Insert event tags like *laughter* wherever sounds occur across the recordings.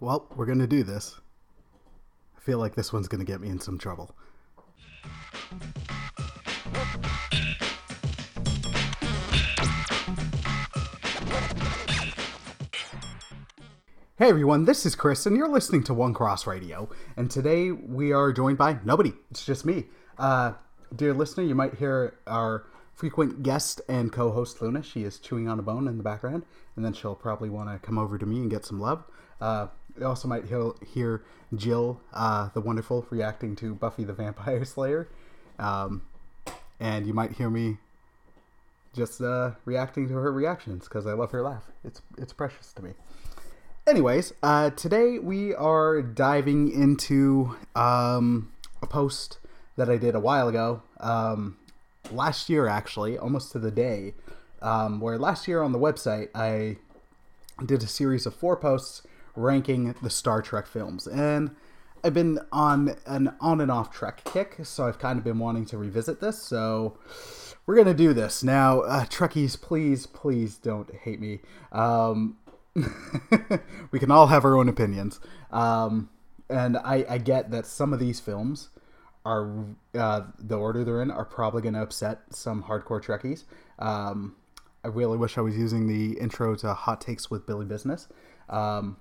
well, we're going to do this. I feel like this one's going to get me in some trouble. Hey everyone, this is Chris, and you're listening to One Cross Radio. And today we are joined by nobody. It's just me. Uh, dear listener, you might hear our frequent guest and co-host Luna. She is chewing on a bone in the background, and then she'll probably want to come over to me and get some love. Uh, you also might hear, Jill, uh, the wonderful, reacting to Buffy the Vampire *laughs* Slayer, um, and you might hear me just uh, reacting to her reactions because I love her laugh. It's it's precious to me. Anyways, uh, today we are diving into um, a post that I did a while ago, um, last year actually, almost to the day, um, where last year on the website I did a series of four posts ranking the Star Trek films, and I've been on an on and off Trek kick, so I've kind of been wanting to revisit this. So we're gonna do this now. Uh, Trekkies, please, please don't hate me. Um, *laughs* we can all have our own opinions. Um, and I, I get that some of these films are uh, the order they're in are probably to upset some hardcore Trekkies. Um, I really wish I was using the intro to Hot Takes with Billy Business. Um,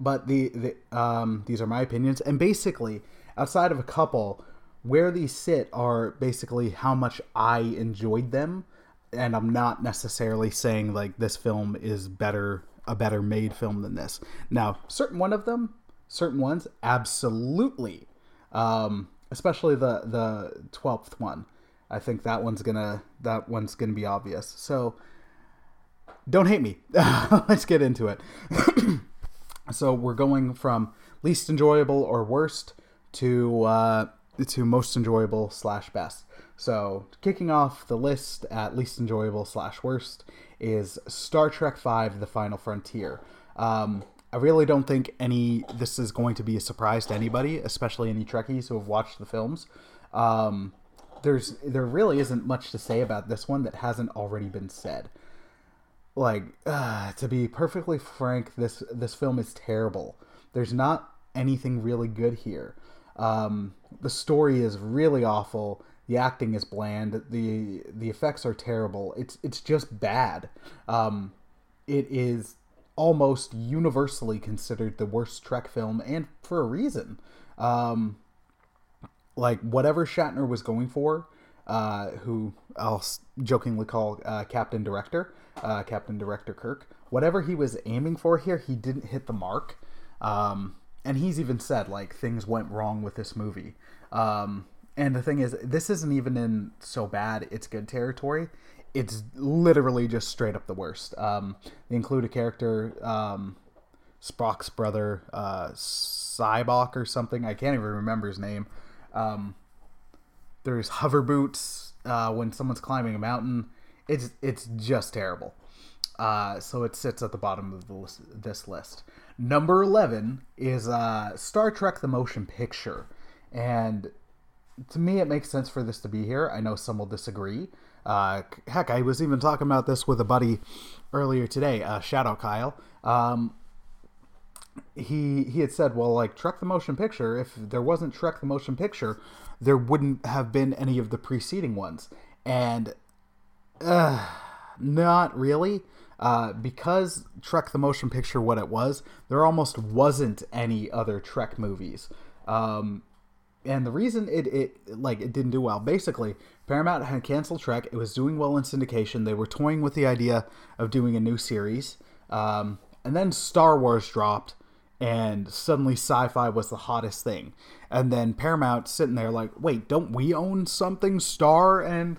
but the, the um, these are my opinions, and basically, outside of a couple, where these sit are basically how much I enjoyed them and I'm not necessarily saying like this film is better a better made film than this. Now, certain one of them, certain ones, absolutely, um, especially the the twelfth one. I think that one's gonna that one's gonna be obvious. So don't hate me. *laughs* Let's get into it. *clears throat* so we're going from least enjoyable or worst to uh, to most enjoyable slash best. So, kicking off the list at least enjoyable slash worst is Star Trek V: The Final Frontier. Um, I really don't think any this is going to be a surprise to anybody, especially any Trekkies who have watched the films. Um, there's there really isn't much to say about this one that hasn't already been said. Like uh, to be perfectly frank, this this film is terrible. There's not anything really good here. Um, the story is really awful the acting is bland. the The effects are terrible. It's it's just bad. Um, it is almost universally considered the worst Trek film, and for a reason. Um, like whatever Shatner was going for, uh, who I'll jokingly call uh, Captain Director, uh, Captain Director Kirk. Whatever he was aiming for here, he didn't hit the mark. Um, and he's even said like things went wrong with this movie. Um, and the thing is, this isn't even in so bad it's good territory. It's literally just straight up the worst. Um, they include a character, um, Spock's brother, uh, Sybok or something. I can't even remember his name. Um, there's hover boots uh, when someone's climbing a mountain. It's it's just terrible. Uh, so it sits at the bottom of the list, this list. Number eleven is uh, Star Trek: The Motion Picture, and to me, it makes sense for this to be here. I know some will disagree. Uh, heck, I was even talking about this with a buddy earlier today. Uh, shout out Kyle. Um, he he had said, well, like Trek the Motion Picture. If there wasn't Trek the Motion Picture, there wouldn't have been any of the preceding ones, and uh, not really. Uh, because Trek the Motion Picture, what it was, there almost wasn't any other Trek movies. Um, and the reason it, it like it didn't do well basically paramount had canceled trek it was doing well in syndication they were toying with the idea of doing a new series um, and then star wars dropped and suddenly sci-fi was the hottest thing and then paramount sitting there like wait don't we own something star and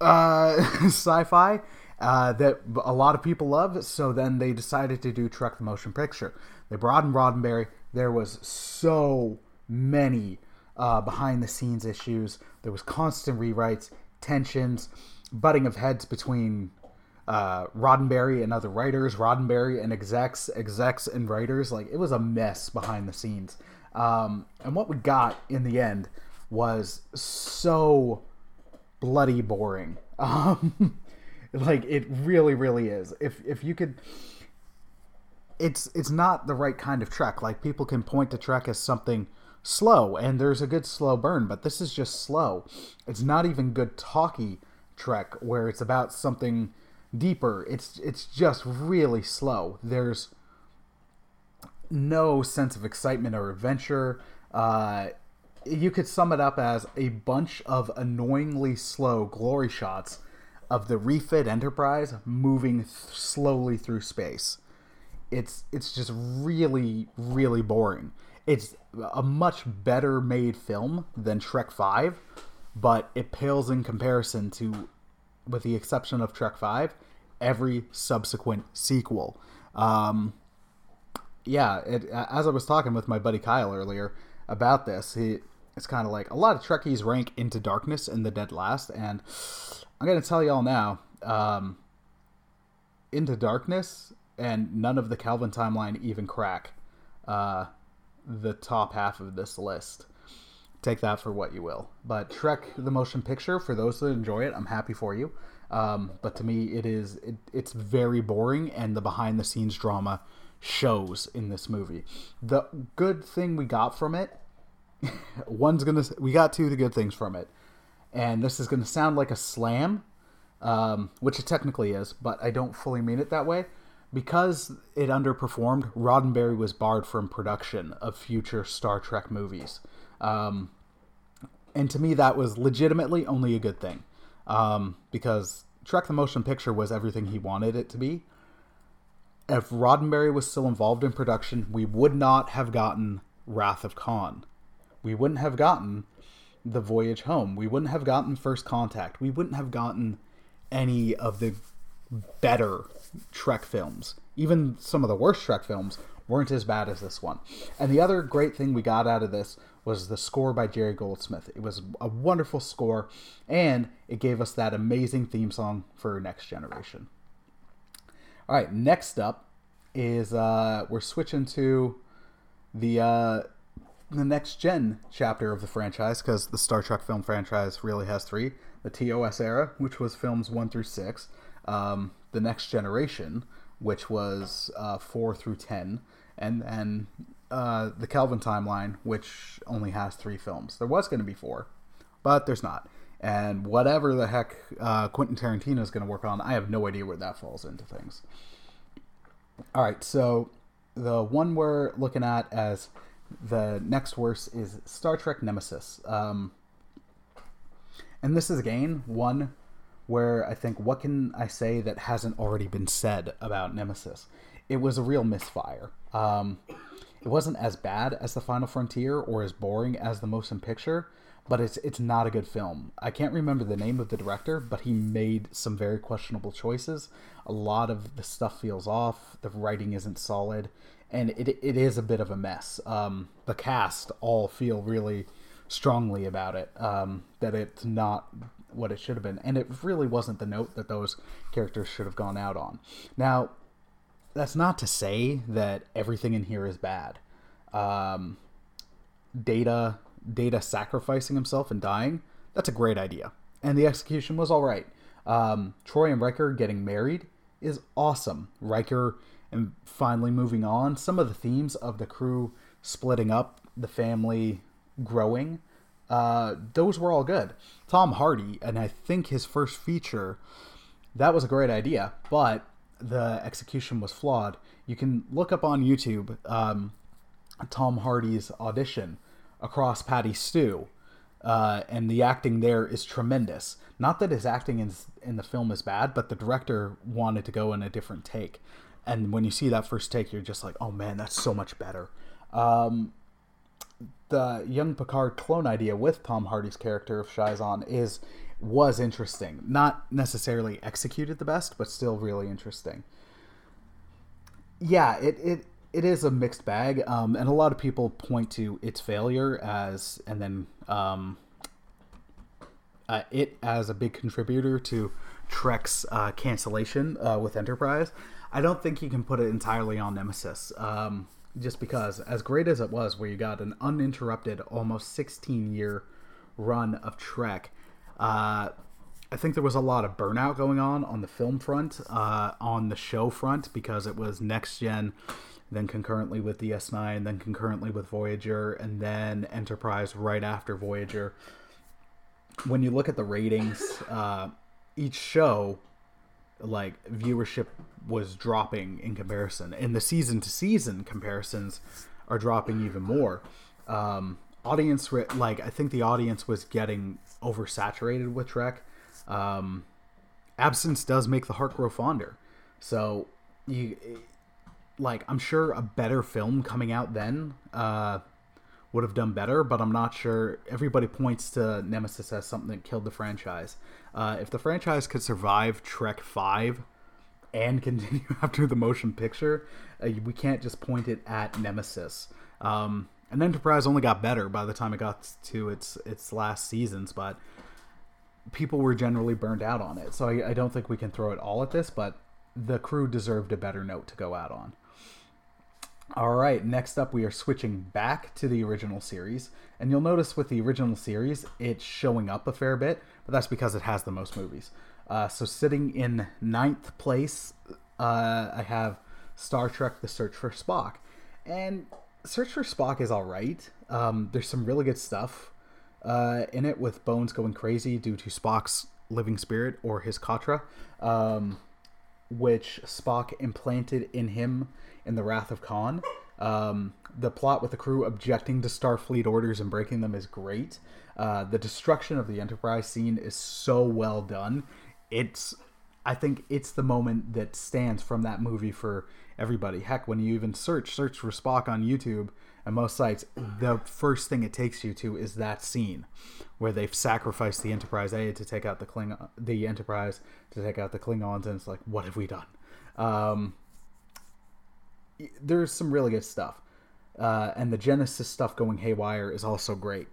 uh, *laughs* sci-fi uh, that a lot of people love so then they decided to do trek the motion picture they brought in roddenberry there was so many uh, behind the scenes issues. There was constant rewrites, tensions, butting of heads between uh, Roddenberry and other writers, Roddenberry and execs, execs and writers. Like it was a mess behind the scenes. Um, and what we got in the end was so bloody boring. *laughs* Um, like it really, really is. If if you could it's it's not the right kind of Trek. Like people can point to Trek as something slow, and there's a good slow burn, but this is just slow. It's not even good talky Trek where it's about something deeper. It's it's just really slow. There's no sense of excitement or adventure. Uh, you could sum it up as a bunch of annoyingly slow glory shots of the refit Enterprise moving th- slowly through space. It's it's just really really boring. It's a much better made film than Trek 5, but it pales in comparison to with the exception of Trek 5, every subsequent sequel. Um, yeah, it, as I was talking with my buddy Kyle earlier about this, he it's kind of like a lot of Trekkies rank Into Darkness in the Dead Last, and I'm gonna tell y'all now, um, Into Darkness and none of the Kelvin timeline even crack uh, the top half of this list. Take that for what you will. But Trek the motion picture, for those that enjoy it, I'm happy for you. Um, but to me, it is it, it's very boring, and the behind the scenes drama shows in this movie. The good thing we got from it, *laughs* one's gonna we got two of the good things from it, and this is gonna sound like a slam, um, which it technically is, but I don't fully mean it that way. Because it underperformed, Roddenberry was barred from production of future Star Trek movies. Um, and to me, that was legitimately only a good thing. Um, because Trek the Motion Picture was everything he wanted it to be if Roddenberry was still involved in production, we would not have gotten Wrath of Khan. We wouldn't have gotten The Voyage Home. We wouldn't have gotten First Contact. We wouldn't have gotten any of the better Trek films. Even some of the worst Trek films weren't as bad as this one. And the other great thing we got out of this was the score by Jerry Goldsmith. It was a wonderful score, and it gave us that amazing theme song for Next Generation. All right, next up is uh, we're switching to the uh, the next gen chapter of the franchise because the Star Trek film franchise really has three: the TOS era, which was films one through six, um, the Next Generation, which was uh, four through ten, and then uh, the Kelvin timeline, which only has three films. There was going to be four, but there's not. And whatever the heck uh, Quentin Tarantino is going to work on, I have no idea where that falls into things. All right, so the one we're looking at as the next worst is Star Trek Nemesis. Um, and this is again one where I think what can I say that hasn't already been said about Nemesis? It was a real misfire. Um, it wasn't as bad as The Final Frontier or as boring as The Motion Picture, but it's it's not a good film. I can't remember the name of the director, but he made some very questionable choices. A lot of the stuff feels off. The writing isn't solid, and it it is a bit of a mess. Um, the cast all feel really strongly about it um, that it's not what it should have been, and it really wasn't the note that those characters should have gone out on. Now, that's not to say that everything in here is bad. Um, Data Data sacrificing himself and dying, that's a great idea. And the execution was all right. Um, Troi and Riker getting married is awesome. Riker and finally moving on. Some of the themes of the crew splitting up, the family growing, uh, those were all good. Tom Hardy, and I think his first feature, that was a great idea, but the execution was flawed. You can look up on YouTube um, Tom Hardy's audition across Patty Stew, uh, and the acting there is tremendous. Not that his acting in, in the film is bad, but the director wanted to go in a different take. And when you see that first take, you're just like, oh man, that's so much better. Um, the young Picard clone idea with Tom Hardy's character of Shinzon is was interesting. Not necessarily executed the best, but still really interesting. Yeah, it, it it is a mixed bag, um, and a lot of people point to its failure as, and then um, uh, it as a big contributor to Trek's uh, cancellation uh, with Enterprise. I don't think you can put it entirely on Nemesis, um, just because, as great as it was, where you got an uninterrupted, almost 16 year run of Trek, uh, I think there was a lot of burnout going on on the film front, uh, on the show front, because it was next gen, then concurrently with DS9, then concurrently with Voyager, and then Enterprise right after Voyager. When you look at the ratings, uh, each show, like viewership was dropping in comparison, and the season to season comparisons are dropping even more. Um, audience, like I think the audience was getting oversaturated with Trek um, absence does make the heart grow fonder. So you like I'm sure a better film coming out then uh, would have done better, but I'm not sure. Everybody points to Nemesis as something that killed the franchise. Uh, if the franchise could survive Trek Five and *laughs* continue after the motion picture, uh, we can't just point it at Nemesis. Um, and Enterprise only got better by the time it got to its its last seasons, but people were generally burned out on it. So I, I don't think we can throw it all at this, but the crew deserved a better note to go out on. All right, next up, we are switching back to the original series. And you'll notice with the original series, it's showing up a fair bit, but that's because it has the most movies. Uh, so, sitting in ninth place, uh, I have Star Trek The Search for Spock. And Search for Spock is all right. Um, there's some really good stuff uh, in it with Bones going crazy due to Spock's living spirit or his Katra, um, which Spock implanted in him in the Wrath of Khan. Um, the plot with the crew objecting to Starfleet orders and breaking them is great. Uh, the destruction of the Enterprise scene is so well done. It's, I think, it's the moment that stands from that movie for everybody. Heck, when you even search search for Spock on YouTube, and most sites, the first thing it takes you to is that scene where they've sacrificed the Enterprise A to take out the Klingon, the Enterprise to take out the Klingons, and it's like, what have we done? Um, there's some really good stuff, uh, and the Genesis stuff going haywire is also great,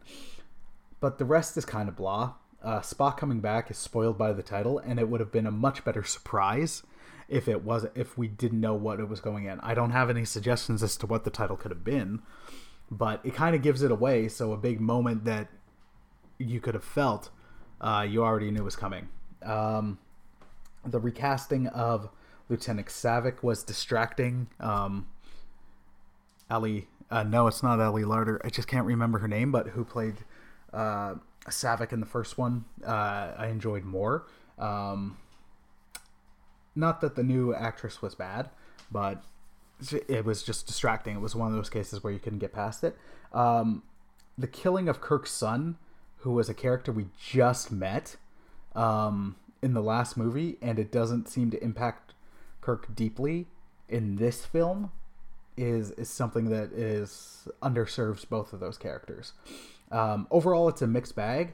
but the rest is kind of blah. Uh, Spock coming back is spoiled by the title, and it would have been a much better surprise if it was if we didn't know what it was going in. I don't have any suggestions as to what the title could have been, but it kind of gives it away. So a big moment that you could have felt, uh, you already knew was coming. Um, the recasting of Lieutenant Saavik was distracting. Um, Ellie, uh, no, it's not Ellie Larter. I just can't remember her name, but who played uh, Saavik in the first one? Uh, I enjoyed more. Um, not that the new actress was bad, but it was just distracting. It was one of those cases where you couldn't get past it. Um, the killing of Kirk's son, who was a character we just met um, in the last movie, and it doesn't seem to impact Kirk deeply in this film, is is something that is underserves both of those characters. Um, overall, it's a mixed bag,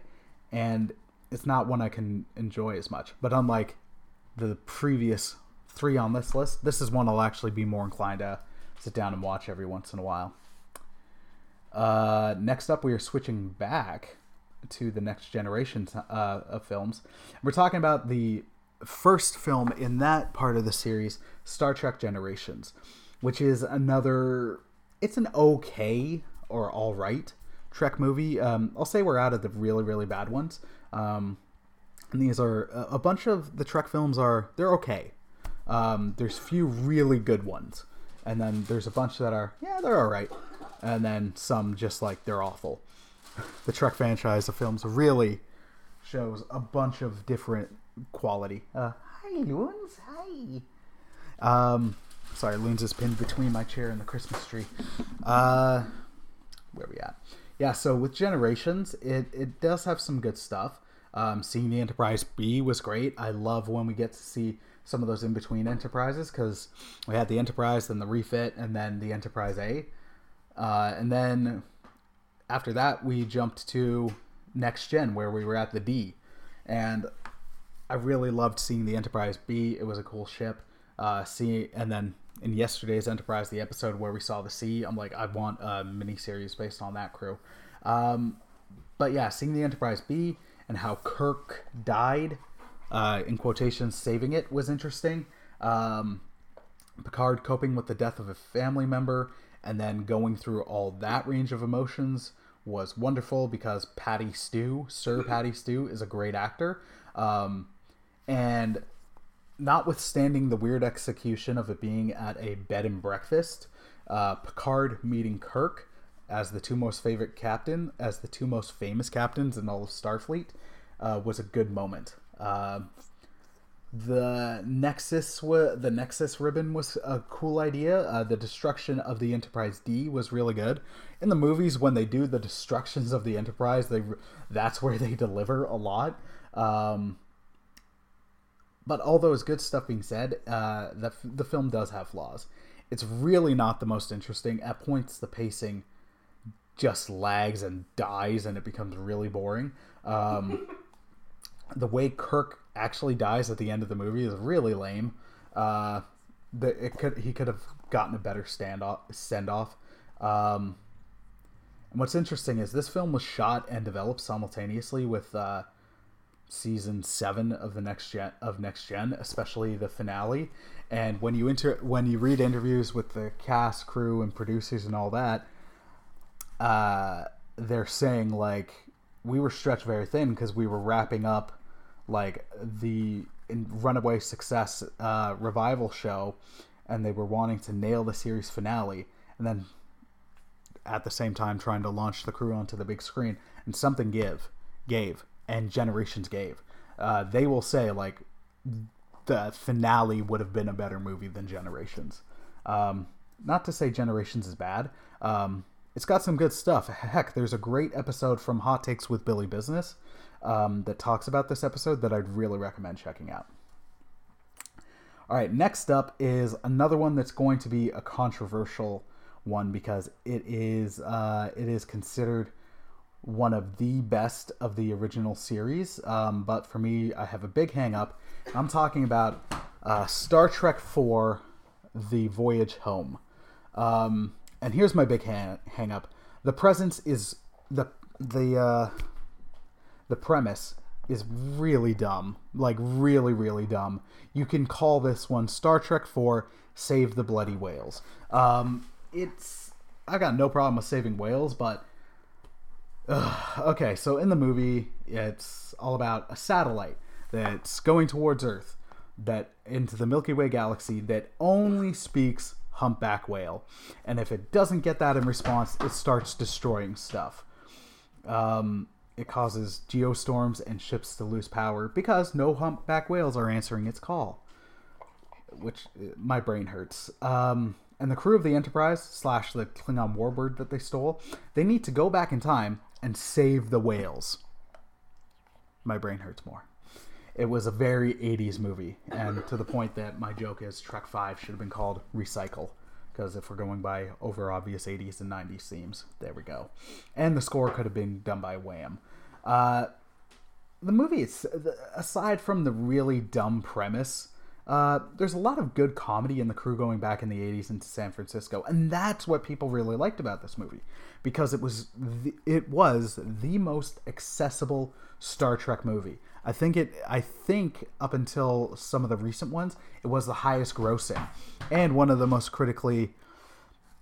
and it's not one I can enjoy as much. But unlike the previous three on this list, this is one I'll actually be more inclined to sit down and watch every once in a while. Uh, next up, we are switching back to the next generation uh, of films. We're talking about the first film in that part of the series, Star Trek Generations, which is another. It's an okay or all right Trek movie. Um, I'll say we're out of the really really bad ones. Um, and these are a bunch of the Trek films are they're okay. Um, there's few really good ones, and then there's a bunch that are yeah they're all right, and then some just like they're awful. *laughs* the Trek franchise of films really shows a bunch of different quality. Uh, hi Loons, hi. Um, sorry, Loons is pinned between my chair and the Christmas tree. Uh, where we at? Yeah, so with Generations, it it does have some good stuff. Um, seeing the Enterprise B was great. I love when we get to see some of those in between enterprises because we had the Enterprise, then the refit, and then the Enterprise A. Uh, and then after that, we jumped to Next Gen where we were at the D. And I really loved seeing the Enterprise B. It was a cool ship. Uh, see, and then in yesterday's Enterprise, the episode where we saw the C, I'm like, I want a mini series based on that crew. Um, but yeah, seeing the Enterprise B and how Kirk died, uh, in quotations, saving it was interesting. Um, Picard coping with the death of a family member and then going through all that range of emotions was wonderful because Patty Stew, Sir Patty Stew, is a great actor. Um, and notwithstanding the weird execution of it being at a bed and breakfast, uh, Picard meeting Kirk as the two most favorite captain, as the two most famous captains in all of Starfleet, uh, was a good moment. Uh, the Nexus, wa- the Nexus ribbon was a cool idea. Uh, the destruction of the Enterprise D was really good. In the movies, when they do the destructions of the Enterprise, they that's where they *laughs* deliver a lot. Um, but all those good stuff being said, uh, the the film does have flaws. It's really not the most interesting. At points, the pacing just lags and dies, and it becomes really boring. Um, *laughs* the way Kirk actually dies at the end of the movie is really lame. Uh, the, it could he could have gotten a better stand off, send off. Um, and what's interesting is this film was shot and developed simultaneously with uh, season seven of the next gen of next gen, especially the finale. And when you inter when you read interviews with the cast, crew, and producers and all that, uh, they're saying like we were stretched very thin because we were wrapping up like the runaway success uh, revival show, and they were wanting to nail the series finale, and then at the same time trying to launch the crew onto the big screen, and something give gave, and Generations gave. Uh, they will say like the finale would have been a better movie than Generations. Um, not to say Generations is bad. Um, it's got some good stuff. Heck, there's a great episode from Hot Takes with Billy Business um, that talks about this episode that I'd really recommend checking out. All right, next up is another one that's going to be a controversial one because it is uh, it is considered one of the best of the original series. Um, but for me, I have a big hang up. I'm talking about uh, Star Trek IV: The Voyage Home. Um, and here's my big hang, hang up: the presence is the the uh, the premise is really dumb. Like, really, really dumb. You can call this one Star Trek 4 Save the Bloody Whales. Um, it's. I got no problem with saving whales, but. Okay, so in the movie, it's all about a satellite that's going towards Earth, that into the Milky Way galaxy, that only speaks humpback whale. And if it doesn't get that in response, it starts destroying stuff. Um, it causes geostorms and ships to lose power because no humpback whales are answering its call. Which uh, my brain hurts. Um, and the crew of the Enterprise slash the Klingon warbird that they stole, they need to go back in time and save the whales. My brain hurts more. It was a very 80s movie, and to the point that my joke is Trek 5 should have been called Recycle because if we're going by over obvious 80s and 90s themes, there we go. And the score could have been done by Wham. Uh, the movie, aside from the really dumb premise, uh, there's a lot of good comedy in the crew going back in the 80s into San Francisco, and that's what people really liked about this movie because it was the, it was the most accessible Star Trek movie. I think it. I think up until some of the recent ones, it was the highest grossing, and one of the most critically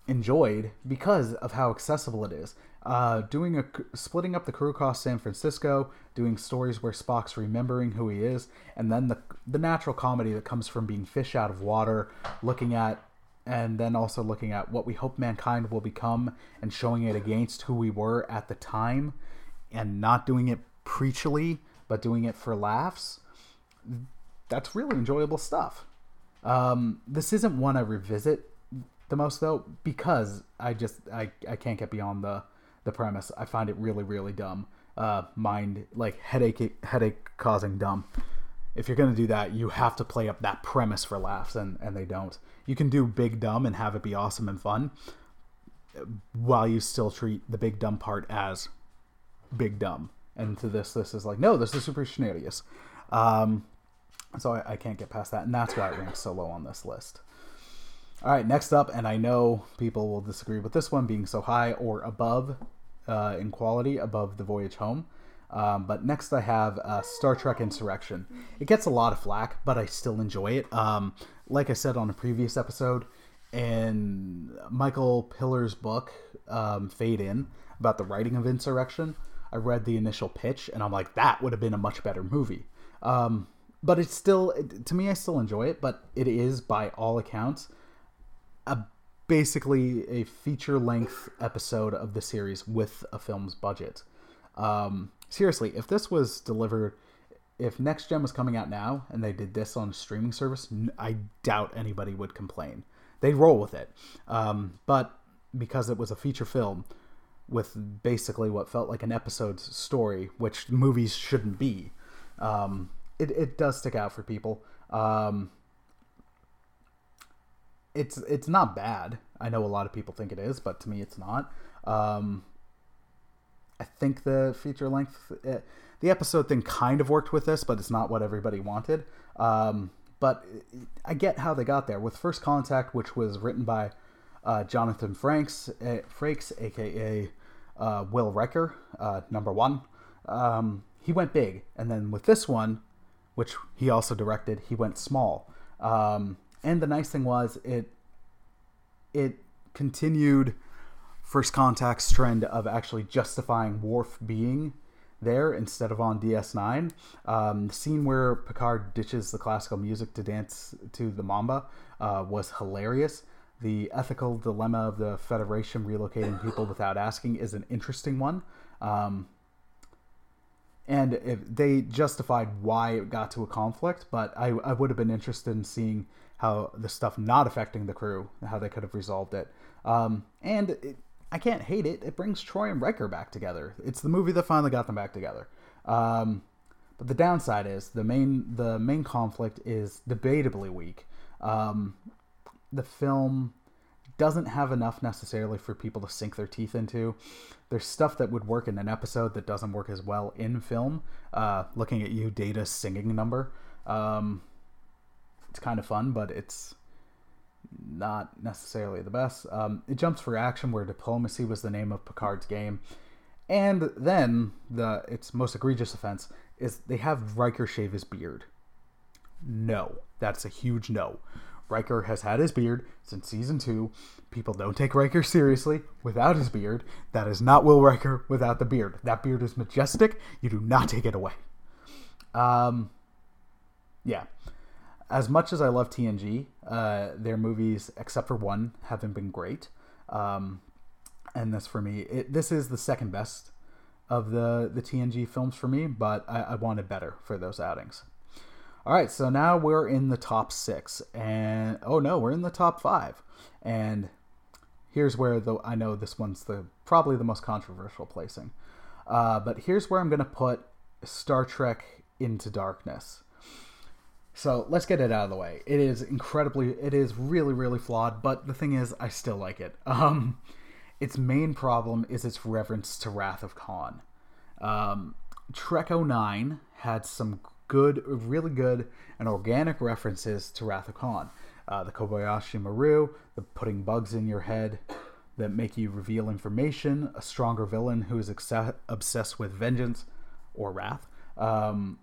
enjoyed because of how accessible it is. Uh, doing a splitting up the crew across San Francisco, doing stories where Spock's remembering who he is, and then the the natural comedy that comes from being fish out of water, looking at and then also looking at what we hope mankind will become and showing it against who we were at the time and not doing it preachily but doing it for laughs, that's really enjoyable stuff. Um, this isn't one I revisit the most though because I just I, I can't get beyond the the premise. I find it really really dumb. Uh, mind like headache headache causing dumb. If you're gonna do that, you have to play up that premise for laughs, and and they don't. You can do big dumb and have it be awesome and fun, while you still treat the big dumb part as big dumb and to this this is like no this is super shenanigans um, so I, I, can't get past that and that's why it ranks so low on this list all right next up and i know people will disagree with this one being so high or above uh, in quality above the voyage home um, but next i have uh, star trek insurrection it gets a lot of flack but i still enjoy it um, like i said on a previous episode in Michael Piller's book, um, Fade In, about the writing of Insurrection, I read the initial pitch and I'm like, that would have been a much better movie. Um, but it's still, to me, I still enjoy it, but it is, by all accounts, a basically a feature length episode of the series with a film's budget. Um, seriously, if this was delivered, if Next Gen was coming out now and they did this on a streaming service, I doubt anybody would complain. They'd roll with it. Um, but because it was a feature film with basically what felt like an episode's story, which movies shouldn't be, um, it, it does stick out for people. Um, it's it's not bad. I know a lot of people think it is, but to me, it's not. Um, I think the feature length, it, eh, the episode thing kind of worked with this, but it's not what everybody wanted. Um, but I get how they got there with First Contact, which was written by uh, Jonathan Franks, uh, Frakes, aka uh, Will Riker, uh, number one. Um, he went big, and then with this one, which he also directed, he went small. Um, and the nice thing was it it continued First Contact's trend of actually justifying Worf being there instead of on DS9. Um, the scene where Picard ditches the classical music to dance to the Mamba uh, was hilarious. The ethical dilemma of the Federation relocating people *coughs* without asking is an interesting one. Um, and if they justified why it got to a conflict, but I, I would have been interested in seeing how the stuff not affecting the crew, how they could have resolved it. Um, and it, I can't hate it. It brings Troi and Riker back together. It's the movie that finally got them back together. Um, but the downside is the main the main conflict is debatably weak. Um, the film doesn't have enough necessarily for people to sink their teeth into. There's stuff that would work in an episode that doesn't work as well in film. Uh, looking at you, Data singing number. Um, it's kind of fun, but it's not necessarily the best. Um, it jumps for action where diplomacy was the name of Picard's game. And then the its most egregious offense is they have Riker shave his beard. No, that's a huge no. Riker has had his beard since season two. People don't take Riker seriously without his beard. That is not Will Riker without the beard. That beard is majestic. You do not take it away. Um, yeah as much as I love TNG, uh, their movies, except for one, haven't been great. Um, and this for me, it, this is the second best of the the TNG films for me, but I, I wanted better for those outings. All right, so now we're in the top six, and oh no, we're in the top five, and here's where the I know this one's the probably the most controversial placing, uh, but here's where I'm gonna put Star Trek Into Darkness. So let's get it out of the way. It is incredibly, it is really, really flawed. But the thing is, I still like it. *laughs* Um, its main problem is its reverence to Wrath of Khan. Um, Trek 09 had some good, really good, and organic references to Wrath of Khan. Uh, the Kobayashi Maru, the putting bugs in your head that make you reveal information, a stronger villain who is obsessed with vengeance or wrath. Um,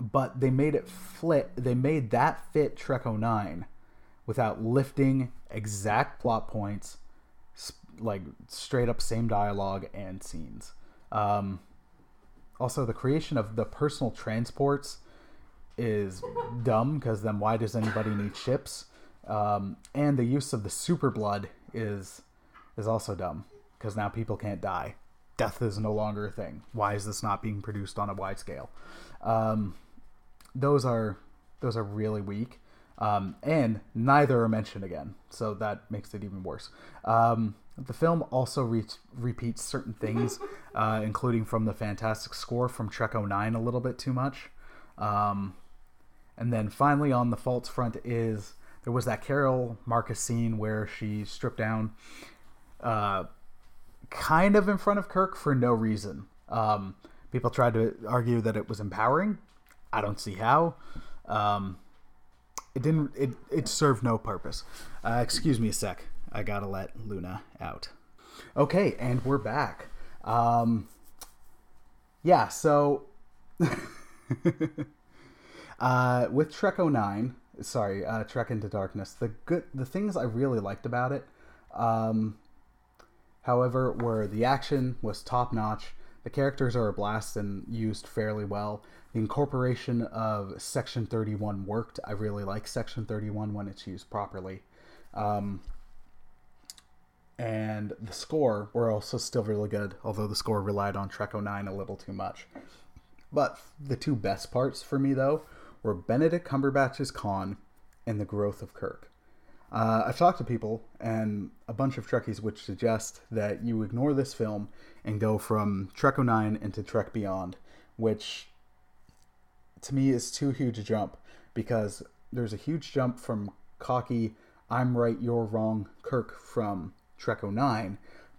but they made it fit. They made that fit Trek 09 without lifting exact plot points, like straight up same dialogue and scenes. Um, also, the creation of the personal transports is dumb because then why does anybody need ships? Um, and the use of the super blood is is also dumb because now people can't die. Death is no longer a thing. Why is this not being produced on a wide scale? Um, those are those are really weak. Um, and neither are mentioned again, so that makes it even worse. Um, the film also re- repeats certain things, *laughs* uh, including from the fantastic score from Trek 09 a little bit too much. Um, and then finally, on the faults front, is there was that Carol Marcus scene where she stripped down, uh, kind of in front of Kirk for no reason. Um, people tried to argue that it was empowering, I don't see how. Um, it didn't. It it served no purpose. Uh, excuse me a sec. I gotta let Luna out. Okay, and we're back. Um, yeah, so *laughs* uh, with Trek 09, sorry, uh, Trek Into Darkness. The good, the things I really liked about it, um, however, were the action was top notch. The characters are a blast and used fairly well. Incorporation of Section 31 worked. I really like Section 31 when it's used properly. Um, and the score were also still really good, although the score relied on Trek 09 a little too much. But the two best parts for me, though, were Benedict Cumberbatch's Khan and the growth of Kirk. Uh, I've talked to people, and a bunch of Trekkies which suggest that you ignore this film and go from Trek 09 into Trek Beyond, which to me is too huge a jump because there's a huge jump from cocky, I'm right, you're wrong Kirk from Trek 09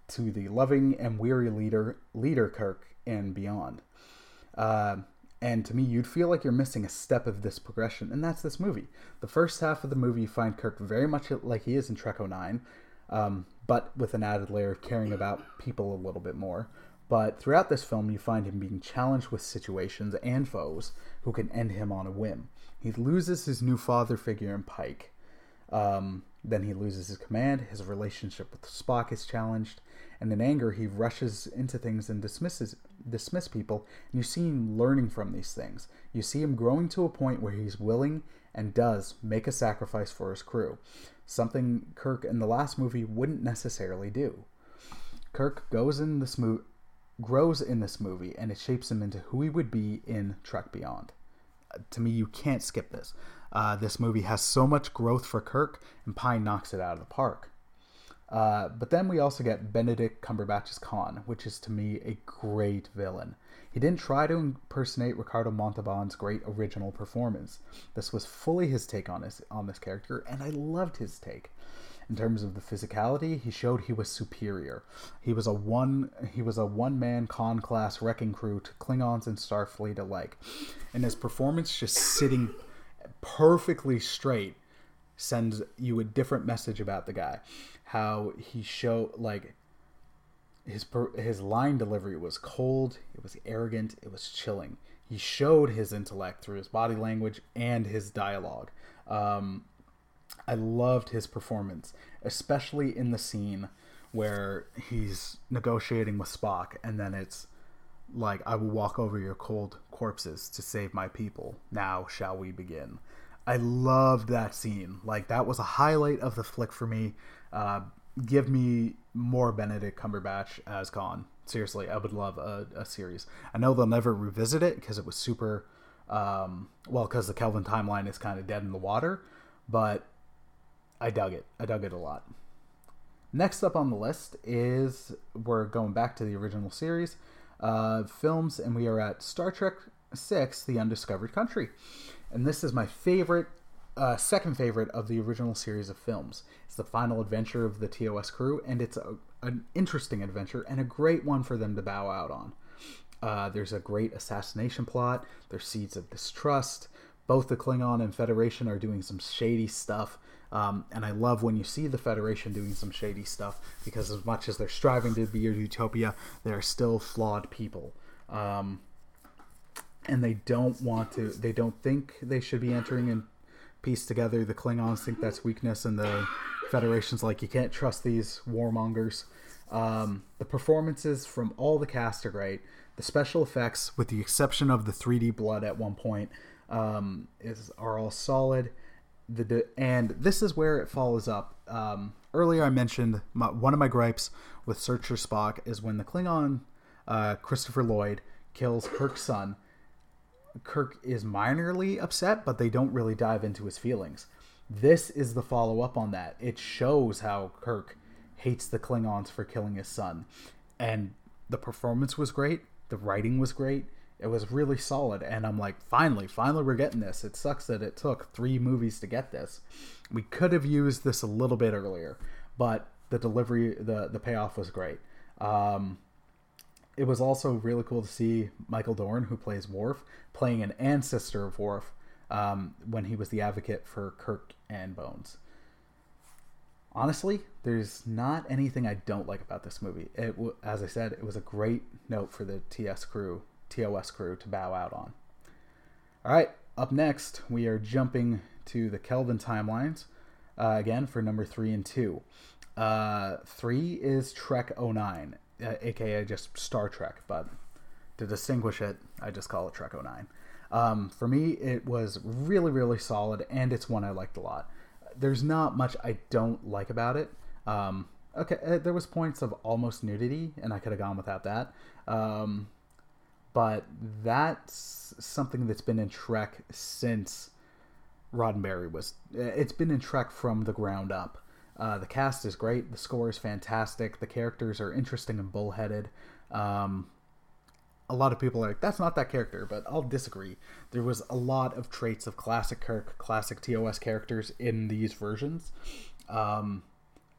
to the loving and weary leader, leader Kirk and beyond. Uh, and to me, you'd feel like you're missing a step of this progression, and that's this movie. The first half of the movie, you find Kirk very much like he is in Trek 09, um, but with an added layer of caring about people a little bit more. But throughout this film, you find him being challenged with situations and foes who can end him on a whim. He loses his new father figure in Pike. Um, then he loses his command, his relationship with Spock is challenged, and in anger he rushes into things and dismisses dismiss people. And you see him learning from these things. You see him growing to a point where he's willing and does make a sacrifice for his crew. Something kirk in the last movie wouldn't necessarily do. Kirk goes in this movie grows in this movie and it shapes him into who he would be in trek beyond uh, to me you can't skip this uh, this movie has so much growth for kirk and Pine knocks it out of the park uh, but then we also get Benedict Cumberbatch's Khan, which is to me a great villain. He didn't try to impersonate Ricardo Montalban's great original performance. This was fully his take on his on this character, and I loved his take. In terms of the physicality, he showed he was superior. He was a one he was a one man con class wrecking crew to Klingons and Starfleet alike, and his performance just sitting perfectly straight sends you a different message about the guy how he showed like his his line delivery was cold, it was arrogant, it was chilling. He showed his intellect through his body language and his dialogue. Um, I loved his performance, especially in the scene where he's negotiating with Spock, and then it's like, "I will walk over your cold corpses to save my people. Now shall we begin?" I loved that scene. Like that was a highlight of the flick for me. Uh, give me more Benedict Cumberbatch as Khan. Seriously, I would love a, a series. I know they'll never revisit it because it was super. Um, well, because the Kelvin timeline is kind of dead in the water, but I dug it. I dug it a lot. Next up on the list is we're going back to the original series uh, films, and we are at Star Trek Six: The Undiscovered Country, and this is my favorite uh, second favorite of the original series of films. It's the final adventure of the TOS crew, and it's a, an interesting adventure and a great one for them to bow out on. Uh, there's a great assassination plot. There's seeds of distrust. Both the Klingon and Federation are doing some shady stuff. Um, and I love when you see the Federation doing some shady stuff because, as much as they're striving to be a utopia, they're still flawed people. Um, and they don't want to, they don't think they should be entering in peace together. The Klingons think that's weakness, and the Federation's like, you can't trust these warmongers. Um, the performances from all the cast are great. The special effects, with the exception of the 3D blood at one point, um, is are all solid. The and this is where it follows up. Um, earlier, I mentioned my, one of my gripes with Searcher Spock is when the Klingon uh, Christopher Lloyd kills Kirk's son Kirk is minorly upset, but they don't really dive into his feelings. This is the follow up on that. It shows how Kirk hates the Klingons for killing his son. And the performance was great, the writing was great. It was really solid, and I'm like, finally, finally, we're getting this. It sucks that it took three movies to get this. We could have used this a little bit earlier, but the delivery, the the payoff was great. Um, it was also really cool to see Michael Dorn, who plays Worf, playing an ancestor of Worf um, when he was the advocate for Kirk and Bones. Honestly, there's not anything I don't like about this movie. It, as I said, it was a great note for the TS crew, TOS crew to bow out on. All right, up next, we are jumping to the Kelvin timelines uh, again for number three and two. Uh, three is Trek 09, uh, aka just Star Trek, but to distinguish it, I just call it Trek 09. Um, for me, it was really, really solid, and it's one I liked a lot. There's not much I don't like about it. Um, okay, uh, there was points of almost nudity, and I could have gone without that. Um, but that's something that's been in Trek since Roddenberry was. It's been in Trek from the ground up. Uh, the cast is great. The score is fantastic. The characters are interesting and bullheaded. Um, a lot of people are like, that's not that character, but I'll disagree. There was a lot of traits of classic Kirk, classic TOS characters in these versions. Um,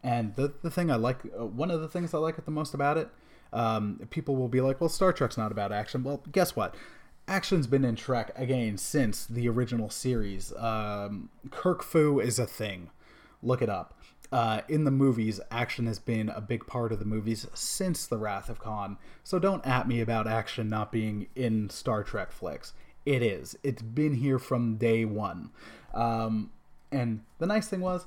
and the, the thing I like, uh, one of the things I like the most about it, um, people will be like, well, Star Trek's not about action. Well, guess what? Action's been in Trek again since the original series. Um, Kirk Fu is a thing. Look it up uh, in the movies, action has been a big part of the movies since The Wrath of Khan. So don't at me about action not being in Star Trek flicks. It is. It's been here from day one. Um, and the nice thing was,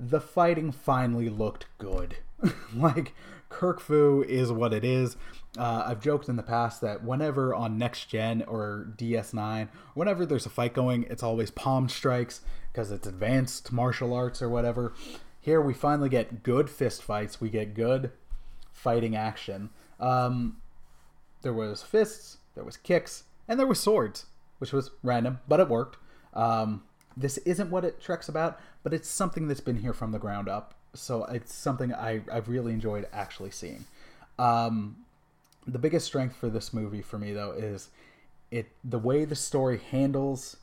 the fighting finally looked good. *laughs* like, Kirk Fu is what it is. Uh, I've joked in the past that whenever on Next Gen or DS9, whenever there's a fight going, it's always palm strikes because it's advanced martial arts or whatever. Here we finally get good fist fights. We get good fighting action. Um, there was fists, there was kicks, and there was swords, which was random, but it worked. Um, this isn't what it Trek's about, but it's something that's been here from the ground up. So it's something I, I've really enjoyed actually seeing. Um, the biggest strength for this movie for me though is it the way the story handles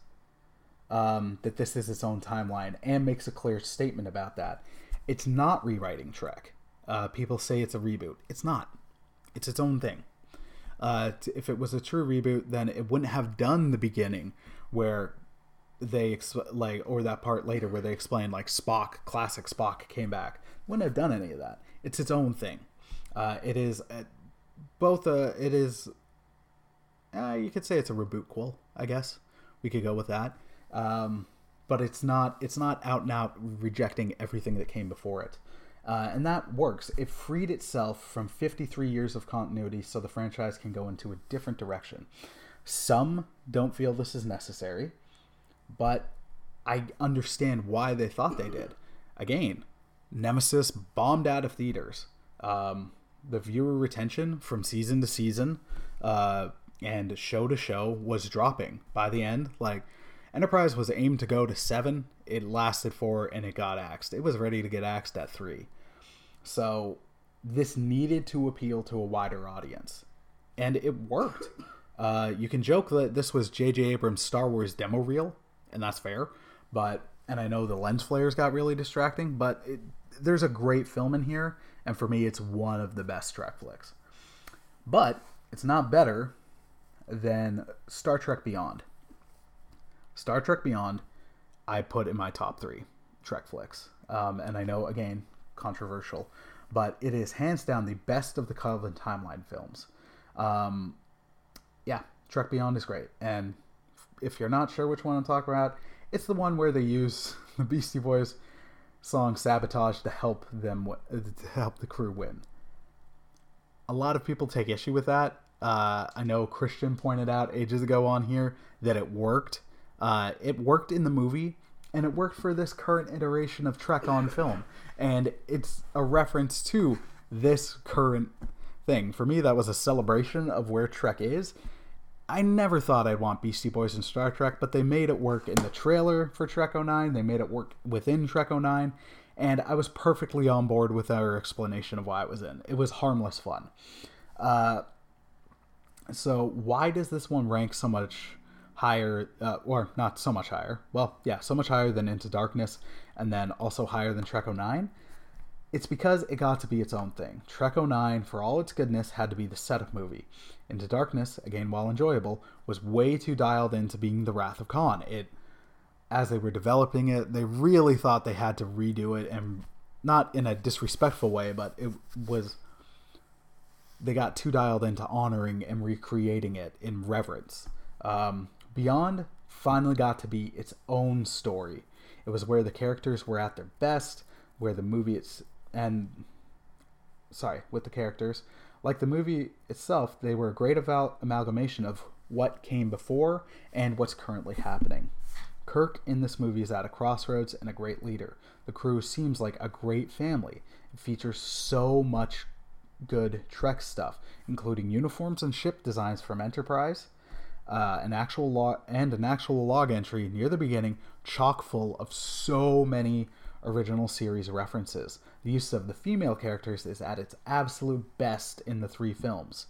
um, that this is its own timeline and makes a clear statement about that. It's not rewriting Trek. Uh, people say it's a reboot. It's not. It's its own thing. Uh, if it was a true reboot, then it wouldn't have done the beginning where they like or that part later where they explain like Spock, classic Spock came back. Wouldn't have done any of that. It's its own thing. Uh, it is a, both a it is uh, you could say it's a reboot quill. I guess we could go with that. Um, but it's not it's not out and out rejecting everything that came before it. Uh, and that works. It freed itself from 53 years of continuity so the franchise can go into a different direction. Some don't feel this is necessary, but I understand why they thought they did. Again, Nemesis bombed out of theaters. Um, the viewer retention from season to season uh, and show to show was dropping by the end. Like, Enterprise was aimed to go to seven. It lasted four and it got axed. It was ready to get axed at three. So this needed to appeal to a wider audience. And it worked. Uh, you can joke that this was J.J. Abrams' Star Wars demo reel, and that's fair. But, and I know the lens flares got really distracting, but it, there's a great film in here, and for me, it's one of the best Trek flicks. But it's not better than Star Trek Beyond. Star Trek Beyond, I put in my top three Trek flicks. Um, and I know, again, controversial, but it is hands down the best of the Kelvin timeline films. Um, yeah, Trek Beyond is great. And if you're not sure which one I'm talking about, it's the one where they use *laughs* the Beastie Boys song "Sabotage" to help them to help the crew win. A lot of people take issue with that. Uh, I know Christian pointed out ages ago on here that it worked, uh, it worked in the movie, and it worked for this current iteration of Trek on film, and it's a reference to this current thing. For me, that was a celebration of where Trek is. I never thought I'd want Beastie Boys in Star Trek, but they made it work in the trailer for Trek 09. They made it work within Trek 09, and I was perfectly on board with their explanation of why it was in. It was harmless fun. Uh, so, why does this one rank so much higher, uh, or not so much higher. Well, yeah, so much higher than Into Darkness, and then also higher than Trek 09. It's because it got to be its own thing. Trek 09, for all its goodness, had to be the setup movie. Into Darkness, again, while enjoyable, was way too dialed into being the Wrath of Khan. It, as they were developing it, they really thought they had to redo it, and not in a disrespectful way, but it was. They got too dialed into honoring and recreating it in reverence. Um, Beyond finally got to be its own story. It was where the characters were at their best, where the movie it's and sorry, with the characters, like the movie itself, they were a great amalgamation of what came before and what's currently happening. Kirk in this movie is at a crossroads and a great leader. The crew seems like a great family. It features so much good Trek stuff, including uniforms and ship designs from Enterprise, uh, an actual log and an actual log entry near the beginning, chock full of so many original series references. The use of the female characters is at its absolute best in the three films.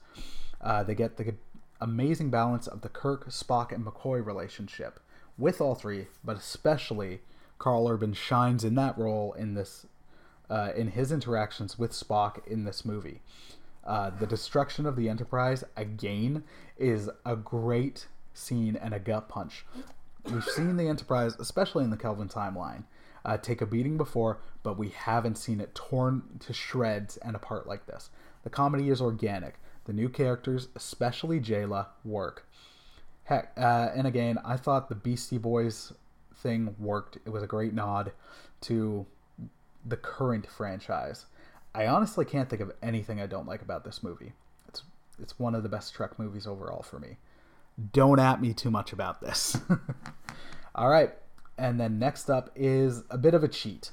Uh, they get the amazing balance of the Kirk, Spock, and McCoy relationship with all three, but especially Karl Urban shines in that role in this uh, in his interactions with Spock in this movie. Uh, the destruction of the Enterprise again is a great scene and a gut punch. We've seen the Enterprise, especially in the Kelvin timeline, uh, take a beating before, but we haven't seen it torn to shreds and apart like this. The comedy is organic. The new characters, especially Jaylah, work. Heck, uh, and again, I thought the Beastie Boys thing worked. It was a great nod to the current franchise. I honestly can't think of anything I don't like about this movie. It's it's one of the best Trek movies overall for me. Don't at me too much about this. *laughs* All right, and then next up is a bit of a cheat.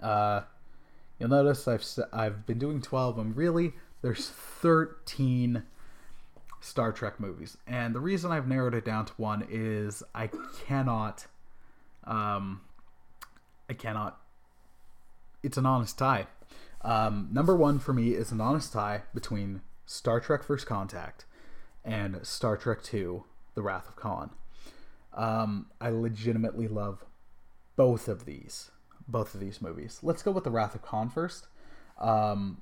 Uh, you'll notice I've I've been doing twelve. I'm really there's thirteen Star Trek movies, and the reason I've narrowed it down to one is I cannot, um, I cannot. It's an honest tie. Um, number one for me is an honest tie between Star Trek First Contact and Star Trek Two: The Wrath of Khan. Um, I legitimately love both of these, both of these movies. Let's go with The Wrath of Khan first. Um,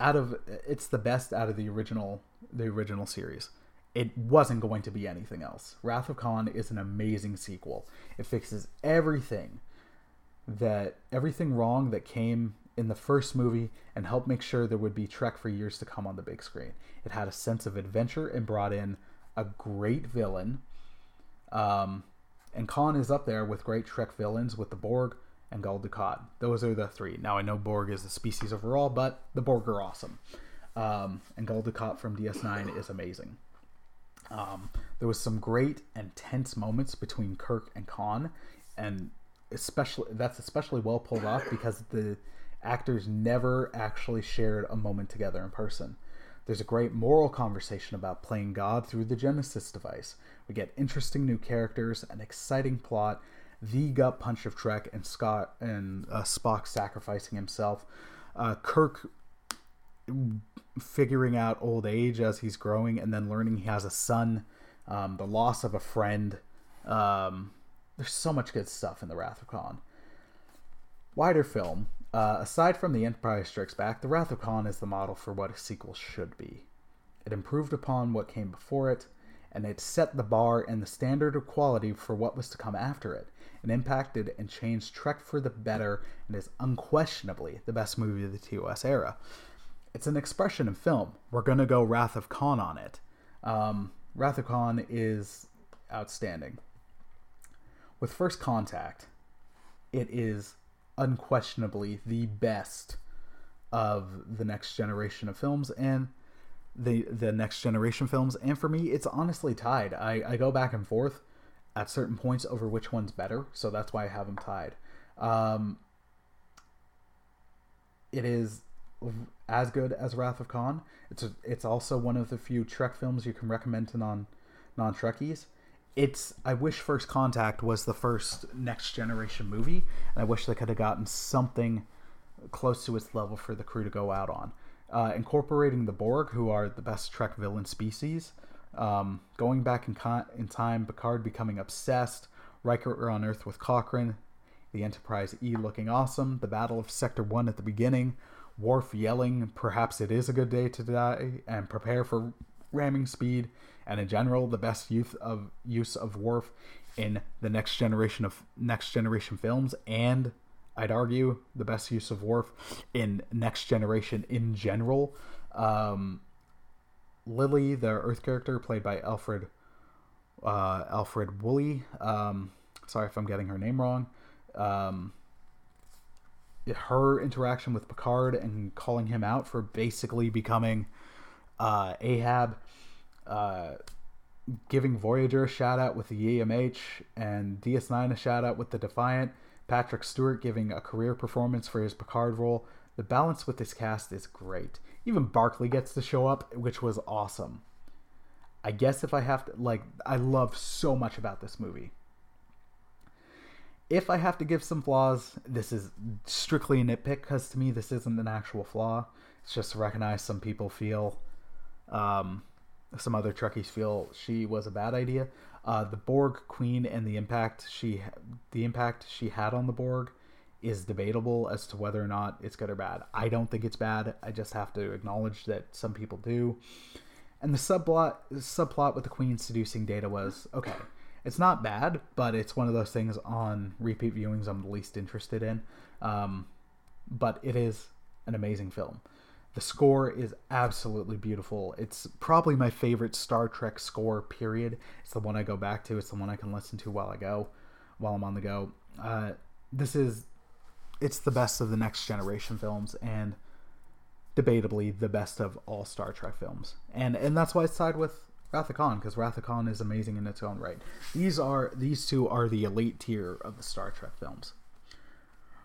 out of it's the best out of the original the original series. It wasn't going to be anything else. Wrath of Khan is an amazing sequel. It fixes everything that everything wrong that came in the first movie and helped make sure there would be Trek for years to come on the big screen. It had a sense of adventure and brought in a great villain um, and Khan is up there with great Trek villains with the Borg and Gul Dukat. Those are the three. Now I know Borg is a species overall, but the Borg are awesome. Um, and Gul Dukat from DS9 is amazing. Um, there was some great and tense moments between Kirk and Khan, and especially that's especially well pulled off because the actors never actually shared a moment together in person. There's a great moral conversation about playing God through the Genesis device. We get interesting new characters, an exciting plot, the gut punch of Trek, and Scott and uh, Spock sacrificing himself. Uh, Kirk figuring out old age as he's growing, and then learning he has a son. Um, the loss of a friend. Um, there's so much good stuff in the Wrath of Khan. Wider film, uh, aside from The Empire Strikes Back, The Wrath of Khan is the model for what a sequel should be. It improved upon what came before it, and it set the bar and the standard of quality for what was to come after it. It impacted and changed Trek for the better and is unquestionably the best movie of the TOS era. It's an expression of film. We're going to go Wrath of Khan on it. Um, Wrath of Khan is outstanding. With First Contact, it is unquestionably the best of the next generation of films and the the next generation films. And for me it's honestly tied. I i go back and forth at certain points over which one's better so that's why i have them tied. Um it is as good as wrath of khan. It's a, it's also one of the few trek films you can recommend to non non trekkies it's I wish First Contact was the first next generation movie, and I wish they could have gotten something close to its level for the crew to go out on. Uh, incorporating the Borg, who are the best Trek villain species, um, going back in, con- in time, Picard becoming obsessed, Riker on Earth with Cochrane, the Enterprise E looking awesome, the Battle of Sector 1 at the beginning, Worf yelling, perhaps it is a good day to die, and prepare for ramming speed, and in general the best use of use of Worf in the next generation of next generation films and I'd argue the best use of Worf in next generation in general. Um, Lily, the Earth character played by Alfred uh, Alfred Woolley, um, sorry if I'm getting her name wrong. Um, her interaction with Picard and calling him out for basically becoming uh, Ahab, uh, giving Voyager a shout out with the EMH, and DS9 a shout out with the Defiant. Patrick Stewart giving a career performance for his Picard role. The balance with this cast is great. Even Barclay gets to show up, which was awesome. I guess if I have to, like, I love so much about this movie. If I have to give some flaws, this is strictly a nitpick because to me, this isn't an actual flaw. It's just to recognize some people feel um, some other Trekkies feel she was a bad idea. Uh, the Borg Queen and the impact she the impact she had on the Borg is debatable as to whether or not it's good or bad. I don't think it's bad. I just have to acknowledge that some people do. And the subplot subplot with the Queen seducing Data was okay. It's not bad, but it's one of those things on repeat viewings I'm the least interested in. Um, but it is an amazing film. The score is absolutely beautiful. It's probably my favorite Star Trek score, period. It's the one I go back to. It's the one I can listen to while I go, while I'm on the go. Uh, this is, it's the best of the next generation films and debatably the best of all Star Trek films. And and that's why I side with Wrath of Khan because Wrath of Khan is amazing in its own right. These are these two are the elite tier of the Star Trek films.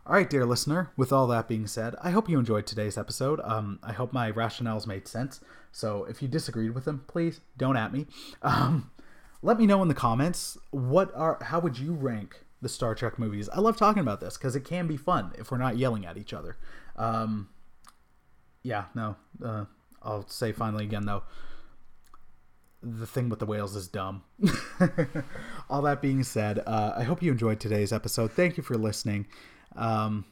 All right, dear listener, with all that being said, I hope you enjoyed today's episode. Um, I hope my rationales made sense. So if you disagreed with them, please don't at me. Um, let me know in the comments what are how would you rank the Star Trek movies? I love talking about this because it can be fun if we're not yelling at each other. Um, yeah, no, uh, I'll say finally again though. The thing with the whales is dumb. *laughs* All that being said, uh, I hope you enjoyed today's episode. Thank you for listening. Um,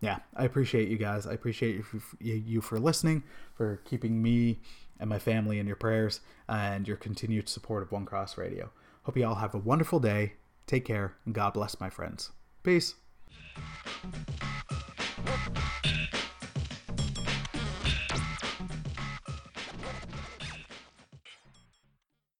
yeah, I appreciate you guys. I appreciate you, you for listening, for keeping me and my family in your prayers, and your continued support of One Cross Radio. Hope you all have a wonderful day. Take care, and God bless my friends. Peace.